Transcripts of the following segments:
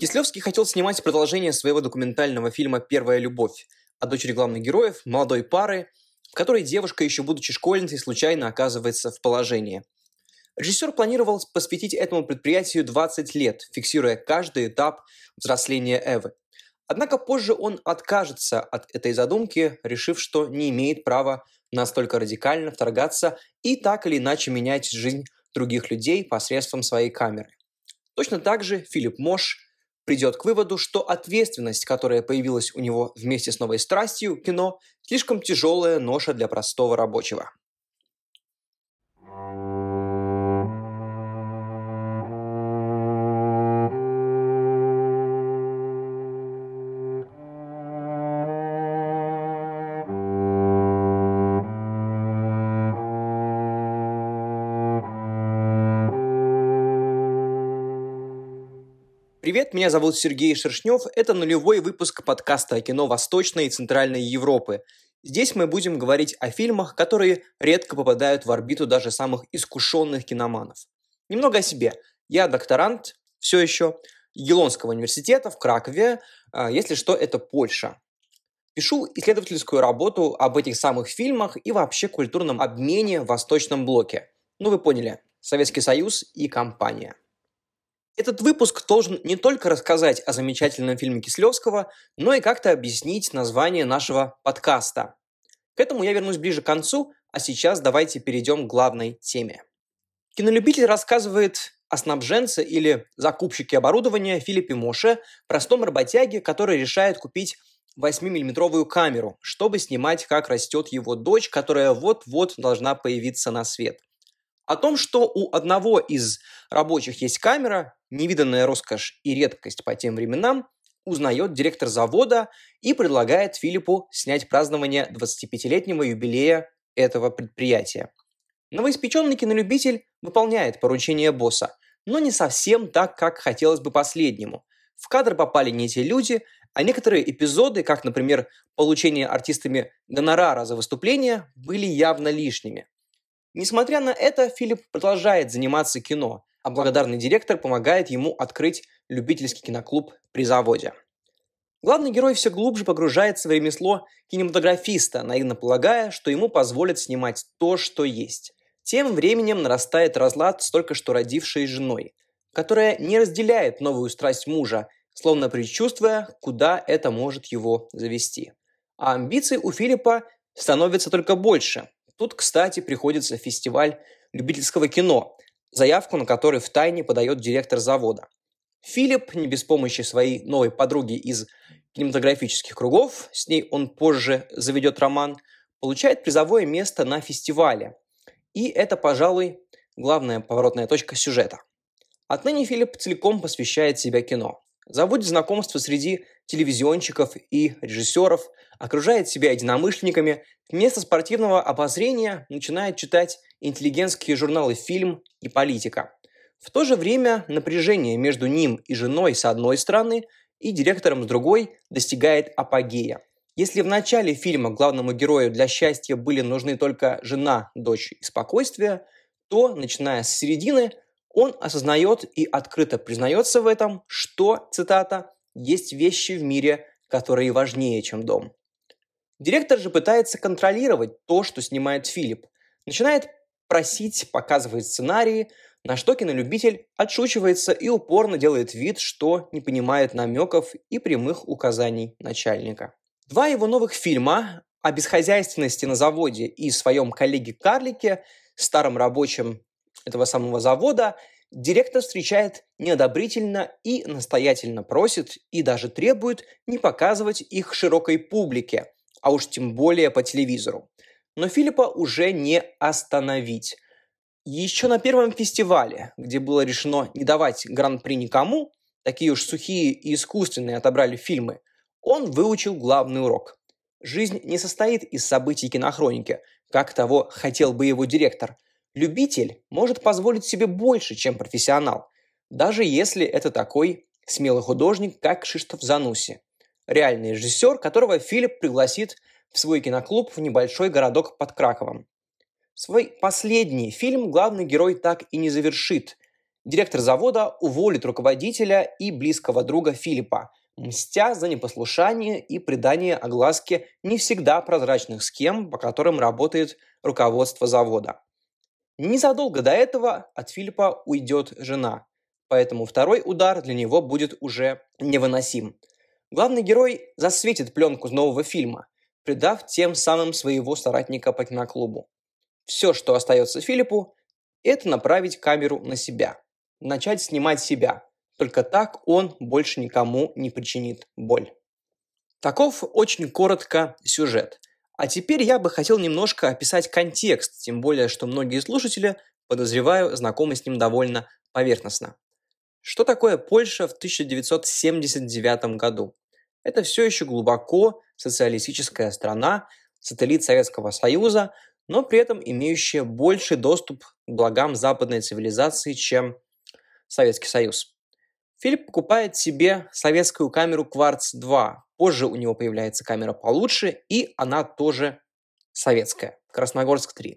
Кислевский хотел снимать продолжение своего документального фильма «Первая любовь» о дочери главных героев, молодой пары, в которой девушка, еще будучи школьницей, случайно оказывается в положении. Режиссер планировал посвятить этому предприятию 20 лет, фиксируя каждый этап взросления Эвы. Однако позже он откажется от этой задумки, решив, что не имеет права настолько радикально вторгаться и так или иначе менять жизнь других людей посредством своей камеры. Точно так же Филипп Мош придет к выводу, что ответственность, которая появилась у него вместе с новой страстью кино, слишком тяжелая ноша для простого рабочего. Привет, меня зовут Сергей Шершнев. Это нулевой выпуск подкаста о кино Восточной и Центральной Европы. Здесь мы будем говорить о фильмах, которые редко попадают в орбиту даже самых искушенных киноманов. Немного о себе. Я докторант, все еще, Елонского университета в Кракове, а, если что, это Польша. Пишу исследовательскую работу об этих самых фильмах и вообще культурном обмене в Восточном блоке. Ну, вы поняли, Советский Союз и компания. Этот выпуск должен не только рассказать о замечательном фильме Кислевского, но и как-то объяснить название нашего подкаста. К этому я вернусь ближе к концу, а сейчас давайте перейдем к главной теме. Кинолюбитель рассказывает о снабженце или закупщике оборудования Филиппе Моше, простом работяге, который решает купить 8-миллиметровую камеру, чтобы снимать, как растет его дочь, которая вот-вот должна появиться на свет. О том, что у одного из рабочих есть камера, невиданная роскошь и редкость по тем временам, узнает директор завода и предлагает Филиппу снять празднование 25-летнего юбилея этого предприятия. Новоиспеченный кинолюбитель выполняет поручение босса, но не совсем так, как хотелось бы последнему. В кадр попали не те люди, а некоторые эпизоды, как, например, получение артистами гонорара за выступление, были явно лишними. Несмотря на это, Филипп продолжает заниматься кино, а благодарный директор помогает ему открыть любительский киноклуб при заводе. Главный герой все глубже погружается в ремесло кинематографиста, наивно полагая, что ему позволят снимать то, что есть. Тем временем нарастает разлад с только что родившей женой, которая не разделяет новую страсть мужа, словно предчувствуя, куда это может его завести. А амбиций у Филиппа становится только больше. Тут, кстати, приходится фестиваль любительского кино, заявку на который в тайне подает директор завода. Филипп, не без помощи своей новой подруги из кинематографических кругов, с ней он позже заведет роман, получает призовое место на фестивале. И это, пожалуй, главная поворотная точка сюжета. Отныне Филипп целиком посвящает себя кино. Заводит знакомство среди телевизионщиков и режиссеров, окружает себя единомышленниками, вместо спортивного обозрения начинает читать интеллигентские журналы «Фильм» и «Политика». В то же время напряжение между ним и женой с одной стороны и директором с другой достигает апогея. Если в начале фильма главному герою для счастья были нужны только жена, дочь и спокойствие, то, начиная с середины, он осознает и открыто признается в этом, что, цитата, «есть вещи в мире, которые важнее, чем дом». Директор же пытается контролировать то, что снимает Филипп. Начинает просить, показывать сценарии, на что кинолюбитель отшучивается и упорно делает вид, что не понимает намеков и прямых указаний начальника. Два его новых фильма о бесхозяйственности на заводе и своем коллеге-карлике, старом рабочем этого самого завода, директор встречает неодобрительно и настоятельно просит и даже требует не показывать их широкой публике, а уж тем более по телевизору. Но Филиппа уже не остановить. Еще на первом фестивале, где было решено не давать гран-при никому, такие уж сухие и искусственные отобрали фильмы, он выучил главный урок. Жизнь не состоит из событий кинохроники, как того хотел бы его директор – Любитель может позволить себе больше, чем профессионал, даже если это такой смелый художник, как Кшиштоф Зануси, реальный режиссер, которого Филипп пригласит в свой киноклуб в небольшой городок под Краковом. Свой последний фильм главный герой так и не завершит. Директор завода уволит руководителя и близкого друга Филиппа, мстя за непослушание и придание огласке не всегда прозрачных схем, по которым работает руководство завода. Незадолго до этого от Филиппа уйдет жена, поэтому второй удар для него будет уже невыносим. Главный герой засветит пленку нового фильма, придав тем самым своего соратника по киноклубу. Все, что остается Филиппу, это направить камеру на себя, начать снимать себя, только так он больше никому не причинит боль. Таков очень коротко сюжет. А теперь я бы хотел немножко описать контекст, тем более, что многие слушатели, подозреваю, знакомы с ним довольно поверхностно. Что такое Польша в 1979 году? Это все еще глубоко социалистическая страна, сателлит Советского Союза, но при этом имеющая больший доступ к благам западной цивилизации, чем Советский Союз. Филипп покупает себе советскую камеру Кварц-2. Позже у него появляется камера получше, и она тоже советская. Красногорск-3.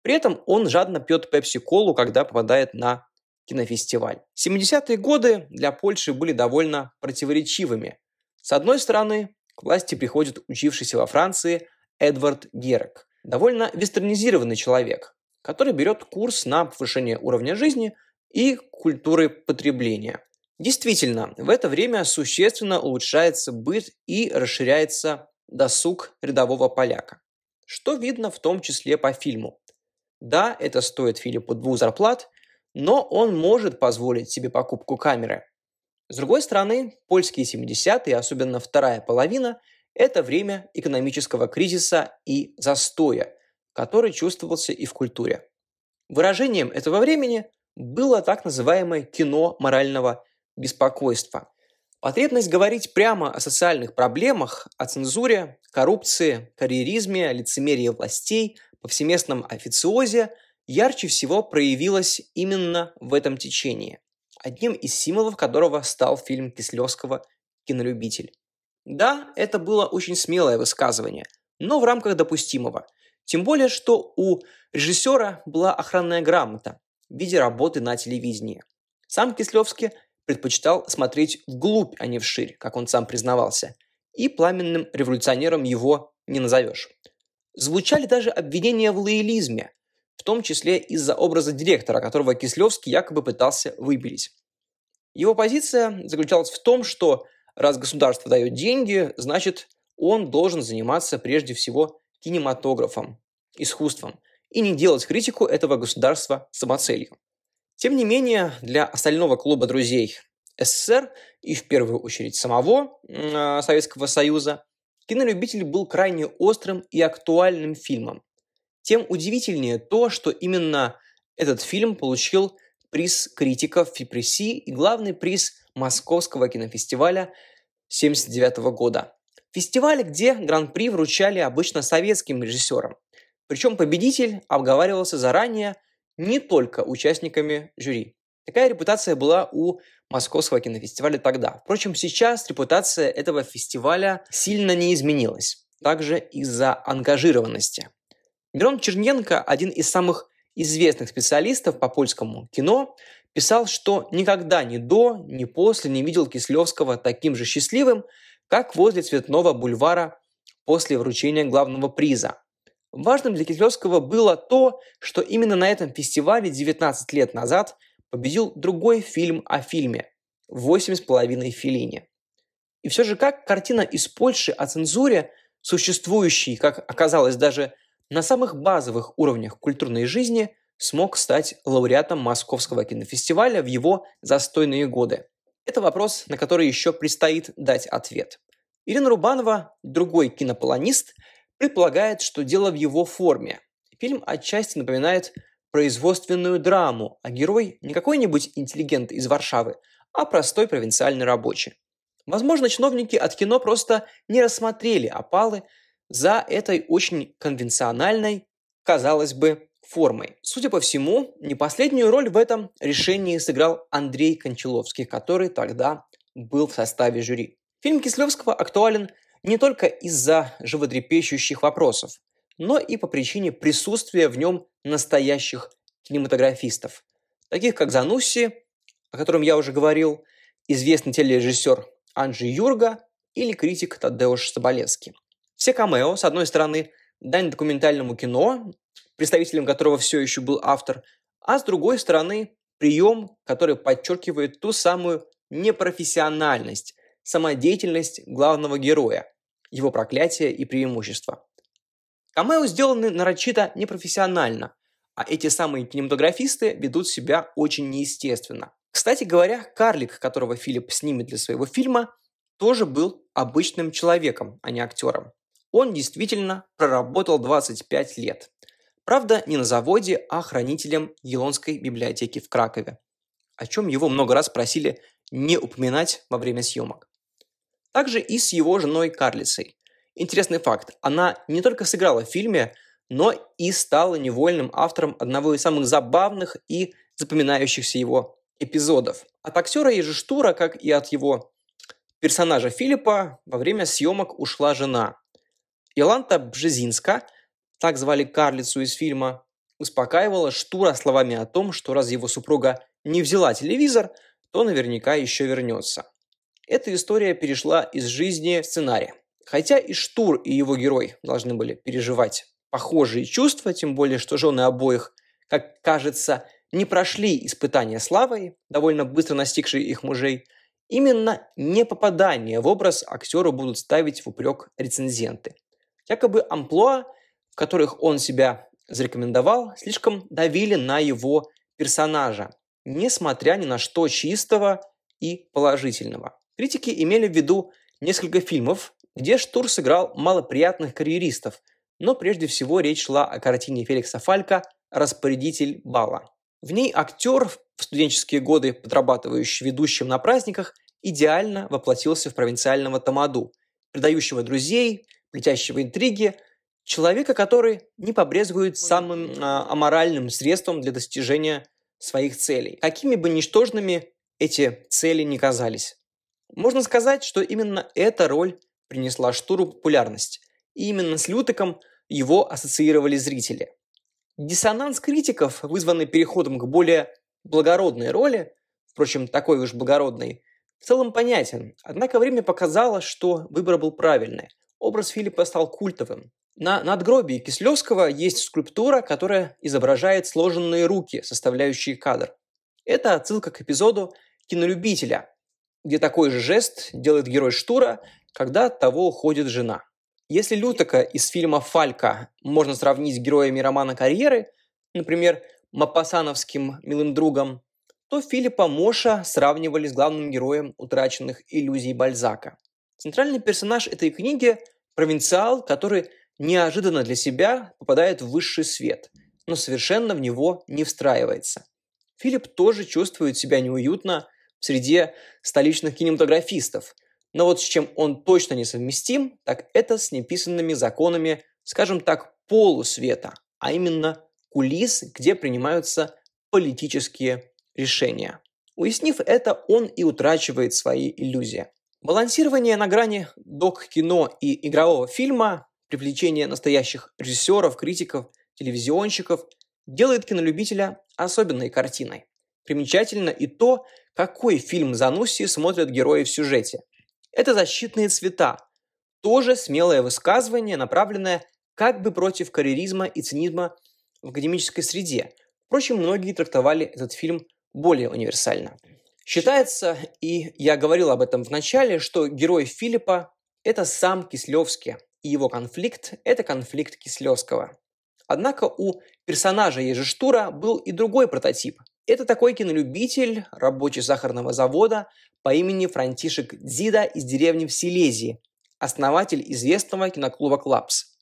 При этом он жадно пьет пепси-колу, когда попадает на кинофестиваль. 70-е годы для Польши были довольно противоречивыми. С одной стороны, к власти приходит учившийся во Франции Эдвард Герек, довольно вестернизированный человек, который берет курс на повышение уровня жизни и культуры потребления. Действительно, в это время существенно улучшается быт и расширяется досуг рядового поляка. Что видно в том числе по фильму. Да, это стоит Филиппу двух зарплат, но он может позволить себе покупку камеры. С другой стороны, польские 70-е, особенно вторая половина, это время экономического кризиса и застоя, который чувствовался и в культуре. Выражением этого времени было так называемое кино морального беспокойства. Потребность говорить прямо о социальных проблемах, о цензуре, коррупции, карьеризме, лицемерии властей, повсеместном официозе ярче всего проявилась именно в этом течении, одним из символов которого стал фильм Кислевского «Кинолюбитель». Да, это было очень смелое высказывание, но в рамках допустимого. Тем более, что у режиссера была охранная грамота в виде работы на телевидении. Сам Кислевский предпочитал смотреть вглубь, а не вширь, как он сам признавался, и пламенным революционером его не назовешь. Звучали даже обвинения в лоялизме, в том числе из-за образа директора, которого Кислевский якобы пытался выбелить. Его позиция заключалась в том, что раз государство дает деньги, значит он должен заниматься прежде всего кинематографом, искусством, и не делать критику этого государства самоцелью. Тем не менее, для остального клуба друзей СССР и в первую очередь самого э, Советского Союза «Кинолюбитель» был крайне острым и актуальным фильмом. Тем удивительнее то, что именно этот фильм получил приз критиков Фипреси и главный приз Московского кинофестиваля 1979 года. Фестиваль, где гран-при вручали обычно советским режиссерам. Причем победитель обговаривался заранее – не только участниками жюри. Такая репутация была у Московского кинофестиваля тогда. Впрочем, сейчас репутация этого фестиваля сильно не изменилась. Также из-за ангажированности. Мирон Черненко, один из самых известных специалистов по польскому кино, писал, что никогда ни до, ни после не видел Кислевского таким же счастливым, как возле Цветного бульвара после вручения главного приза. Важным для Кислевского было то, что именно на этом фестивале 19 лет назад победил другой фильм о фильме «Восемь с половиной Филини». И все же как картина из Польши о цензуре, существующей, как оказалось, даже на самых базовых уровнях культурной жизни, смог стать лауреатом Московского кинофестиваля в его застойные годы? Это вопрос, на который еще предстоит дать ответ. Ирина Рубанова, другой кинополонист, предполагает, что дело в его форме. Фильм отчасти напоминает производственную драму, а герой не какой-нибудь интеллигент из Варшавы, а простой провинциальный рабочий. Возможно, чиновники от кино просто не рассмотрели опалы за этой очень конвенциональной, казалось бы, формой. Судя по всему, не последнюю роль в этом решении сыграл Андрей Кончаловский, который тогда был в составе жюри. Фильм Кислевского актуален не только из-за животрепещущих вопросов, но и по причине присутствия в нем настоящих кинематографистов. таких как Занусси, о котором я уже говорил, известный телережиссер Анджи Юрга или критик Тадеуш Соболевский. Все камео, с одной стороны, дань документальному кино, представителем которого все еще был автор, а с другой стороны, прием, который подчеркивает ту самую непрофессиональность, самодеятельность главного героя, его проклятие и преимущества. Камео сделаны нарочито непрофессионально, а эти самые кинематографисты ведут себя очень неестественно. Кстати говоря, карлик, которого Филипп снимет для своего фильма, тоже был обычным человеком, а не актером. Он действительно проработал 25 лет. Правда, не на заводе, а хранителем Елонской библиотеки в Кракове, о чем его много раз просили не упоминать во время съемок. Также и с его женой Карлицей. Интересный факт, она не только сыграла в фильме, но и стала невольным автором одного из самых забавных и запоминающихся его эпизодов. От актера Ежештура, как и от его персонажа Филиппа, во время съемок ушла жена. Иоланта Бжезинска, так звали карлицу из фильма, успокаивала Штура словами о том, что раз его супруга не взяла телевизор, то наверняка еще вернется. Эта история перешла из жизни в сценарий. Хотя и Штур, и его герой должны были переживать похожие чувства, тем более, что жены обоих, как кажется, не прошли испытания славой, довольно быстро настигшие их мужей, именно не попадание в образ актеру будут ставить в упрек рецензенты. Якобы амплуа, в которых он себя зарекомендовал, слишком давили на его персонажа, несмотря ни на что чистого и положительного. Критики имели в виду несколько фильмов, где Штур сыграл малоприятных карьеристов, но прежде всего речь шла о картине Феликса Фалька «Распорядитель бала». В ней актер, в студенческие годы подрабатывающий ведущим на праздниках, идеально воплотился в провинциального тамаду, предающего друзей, плетящего интриги, человека, который не побрезгует самым а, аморальным средством для достижения своих целей. Какими бы ничтожными эти цели не казались. Можно сказать, что именно эта роль принесла Штуру популярность. И именно с Лютеком его ассоциировали зрители. Диссонанс критиков, вызванный переходом к более благородной роли, впрочем, такой уж благородной, в целом понятен, однако время показало, что выбор был правильный. Образ Филиппа стал культовым. На надгробии Кислевского есть скульптура, которая изображает сложенные руки, составляющие кадр. Это отсылка к эпизоду «Кинолюбителя», где такой же жест делает герой Штура, когда того уходит жена. Если Лютека из фильма «Фалька» можно сравнить с героями романа «Карьеры», например, Мапасановским «Милым другом», то Филиппа Моша сравнивали с главным героем утраченных иллюзий Бальзака. Центральный персонаж этой книги – провинциал, который неожиданно для себя попадает в высший свет, но совершенно в него не встраивается. Филипп тоже чувствует себя неуютно в среде столичных кинематографистов, но вот с чем он точно несовместим, так это с неписанными законами, скажем так, полусвета, а именно кулис, где принимаются политические решения. Уяснив это, он и утрачивает свои иллюзии. Балансирование на грани док-кино и игрового фильма, привлечение настоящих режиссеров, критиков, телевизионщиков делает кинолюбителя особенной картиной. Примечательно и то, какой фильм Зануси смотрят герои в сюжете. Это «Защитные цвета». Тоже смелое высказывание, направленное как бы против карьеризма и цинизма в академической среде. Впрочем, многие трактовали этот фильм более универсально. Считается, и я говорил об этом в начале, что герой Филиппа – это сам Кислевский, и его конфликт – это конфликт Кислевского. Однако у персонажа Ежештура был и другой прототип. Это такой кинолюбитель, рабочий сахарного завода по имени Франтишек Дзида из деревни в Силезии, основатель известного киноклуба «Клапс».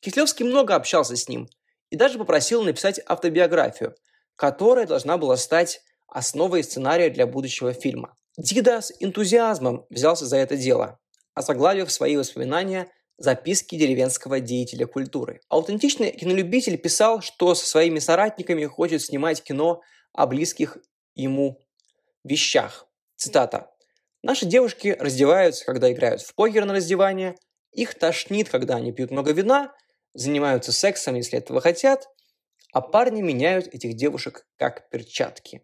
Кислевский много общался с ним и даже попросил написать автобиографию, которая должна была стать основой сценария для будущего фильма. Дида с энтузиазмом взялся за это дело, озаглавив свои воспоминания записки деревенского деятеля культуры. Аутентичный кинолюбитель писал, что со своими соратниками хочет снимать кино о близких ему вещах. Цитата. «Наши девушки раздеваются, когда играют в покер на раздевание, их тошнит, когда они пьют много вина, занимаются сексом, если этого хотят, а парни меняют этих девушек как перчатки.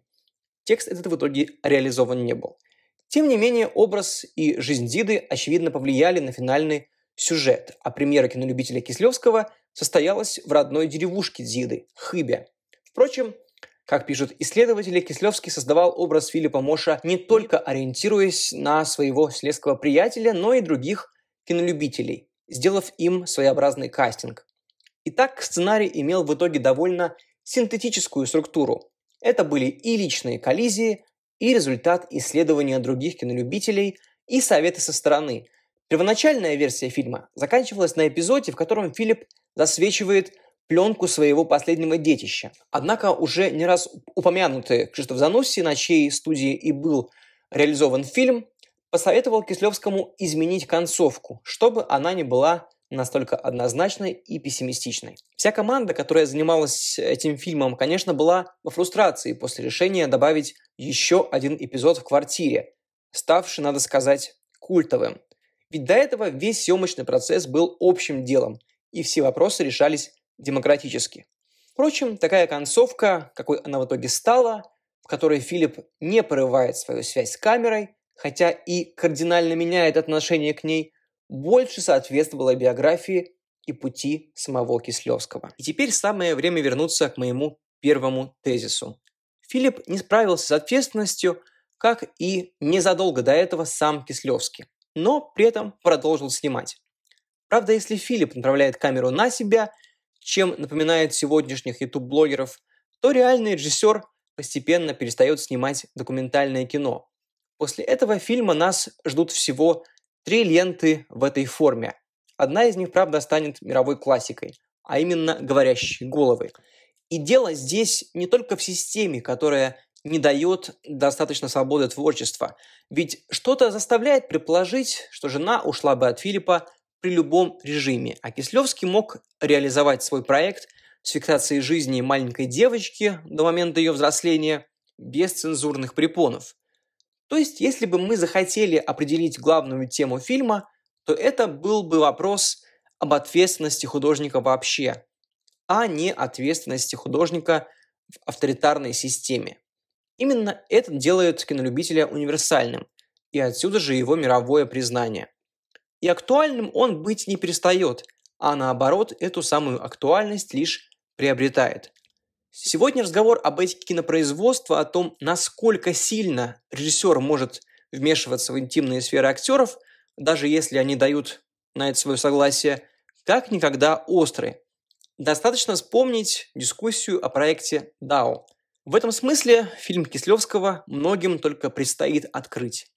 Текст этот в итоге реализован не был. Тем не менее, образ и жизнь Диды, очевидно, повлияли на финальный сюжет, а премьера кинолюбителя Кислевского состоялась в родной деревушке Диды – Хыбе. Впрочем, как пишут исследователи, Кислевский создавал образ Филиппа Моша не только ориентируясь на своего следского приятеля, но и других кинолюбителей, сделав им своеобразный кастинг. Итак, сценарий имел в итоге довольно синтетическую структуру. Это были и личные коллизии, и результат исследования других кинолюбителей, и советы со стороны. Первоначальная версия фильма заканчивалась на эпизоде, в котором Филипп засвечивает пленку своего последнего детища. Однако уже не раз упомянутый Кшиштоф Занусси, на чьей студии и был реализован фильм, посоветовал Кислевскому изменить концовку, чтобы она не была настолько однозначной и пессимистичной. Вся команда, которая занималась этим фильмом, конечно, была во фрустрации после решения добавить еще один эпизод в квартире, ставший, надо сказать, культовым. Ведь до этого весь съемочный процесс был общим делом, и все вопросы решались демократически. Впрочем, такая концовка, какой она в итоге стала, в которой Филипп не порывает свою связь с камерой, хотя и кардинально меняет отношение к ней, больше соответствовала биографии и пути самого Кислевского. И теперь самое время вернуться к моему первому тезису. Филипп не справился с ответственностью, как и незадолго до этого сам Кислевский, но при этом продолжил снимать. Правда, если Филипп направляет камеру на себя – чем напоминает сегодняшних YouTube-блогеров, то реальный режиссер постепенно перестает снимать документальное кино. После этого фильма нас ждут всего три ленты в этой форме. Одна из них, правда, станет мировой классикой, а именно «Говорящие головы». И дело здесь не только в системе, которая не дает достаточно свободы творчества. Ведь что-то заставляет предположить, что жена ушла бы от Филиппа при любом режиме, а Кислевский мог реализовать свой проект с фиксацией жизни маленькой девочки до момента ее взросления без цензурных препонов. То есть, если бы мы захотели определить главную тему фильма, то это был бы вопрос об ответственности художника вообще, а не ответственности художника в авторитарной системе. Именно это делает кинолюбителя универсальным, и отсюда же его мировое признание – и актуальным он быть не перестает, а наоборот, эту самую актуальность лишь приобретает. Сегодня разговор об этике кинопроизводства, о том, насколько сильно режиссер может вмешиваться в интимные сферы актеров, даже если они дают на это свое согласие, как никогда острый. Достаточно вспомнить дискуссию о проекте DAO. В этом смысле фильм Кислевского многим только предстоит открыть.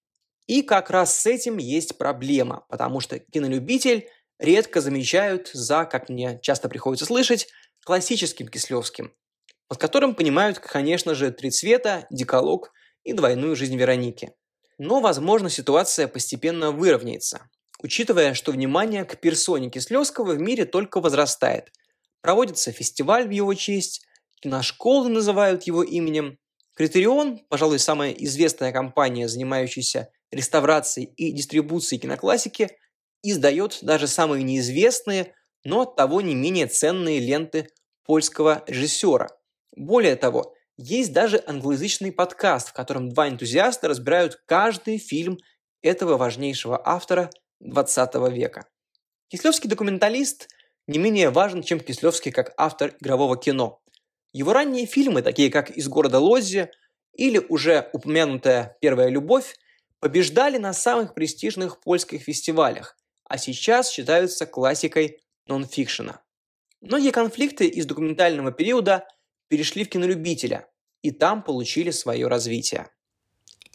И как раз с этим есть проблема, потому что кинолюбитель редко замечают за, как мне часто приходится слышать, классическим Кислевским, под которым понимают, конечно же, «Три цвета», «Деколог» и «Двойную жизнь Вероники». Но, возможно, ситуация постепенно выровняется, учитывая, что внимание к персоне Кислевского в мире только возрастает. Проводится фестиваль в его честь, киношколы называют его именем. Критерион, пожалуй, самая известная компания, занимающаяся реставрации и дистрибуции киноклассики издает даже самые неизвестные, но того не менее ценные ленты польского режиссера. Более того, есть даже англоязычный подкаст, в котором два энтузиаста разбирают каждый фильм этого важнейшего автора 20 века. Кислевский документалист не менее важен, чем Кислевский как автор игрового кино. Его ранние фильмы, такие как «Из города Лоззи» или уже упомянутая «Первая любовь», побеждали на самых престижных польских фестивалях, а сейчас считаются классикой нонфикшена. Многие конфликты из документального периода перешли в кинолюбителя, и там получили свое развитие.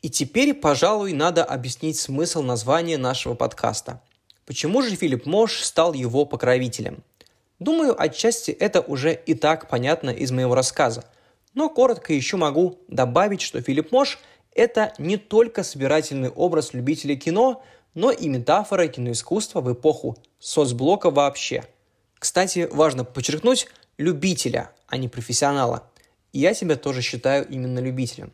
И теперь, пожалуй, надо объяснить смысл названия нашего подкаста. Почему же Филипп Мош стал его покровителем? Думаю, отчасти это уже и так понятно из моего рассказа. Но коротко еще могу добавить, что Филипп Мош это не только собирательный образ любителей кино, но и метафора киноискусства в эпоху соцблока вообще. Кстати, важно подчеркнуть любителя, а не профессионала. Я себя тоже считаю именно любителем.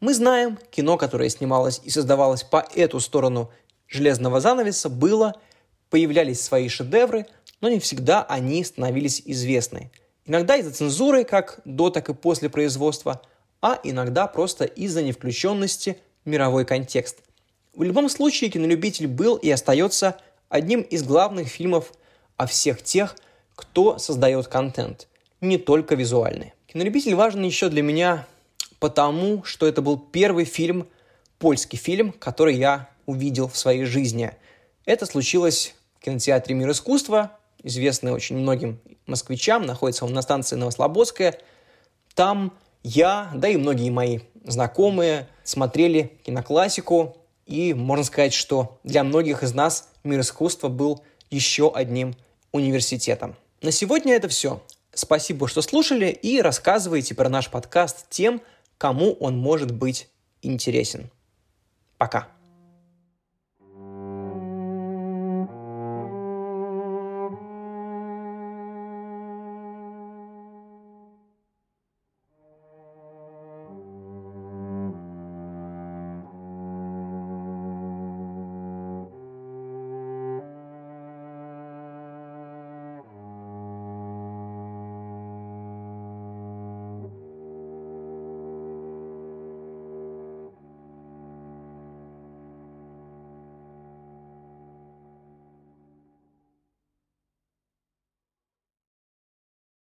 Мы знаем, кино, которое снималось и создавалось по эту сторону железного занавеса, было, появлялись свои шедевры, но не всегда они становились известны. Иногда из-за цензуры, как до, так и после производства, а иногда просто из-за невключенности в мировой контекст. В любом случае, «Кинолюбитель» был и остается одним из главных фильмов о всех тех, кто создает контент, не только визуальный. «Кинолюбитель» важен еще для меня потому, что это был первый фильм, польский фильм, который я увидел в своей жизни. Это случилось в кинотеатре «Мир искусства», известный очень многим москвичам, находится он на станции Новослободская. Там я, да и многие мои знакомые смотрели киноклассику, и можно сказать, что для многих из нас мир искусства был еще одним университетом. На сегодня это все. Спасибо, что слушали и рассказывайте про наш подкаст тем, кому он может быть интересен. Пока.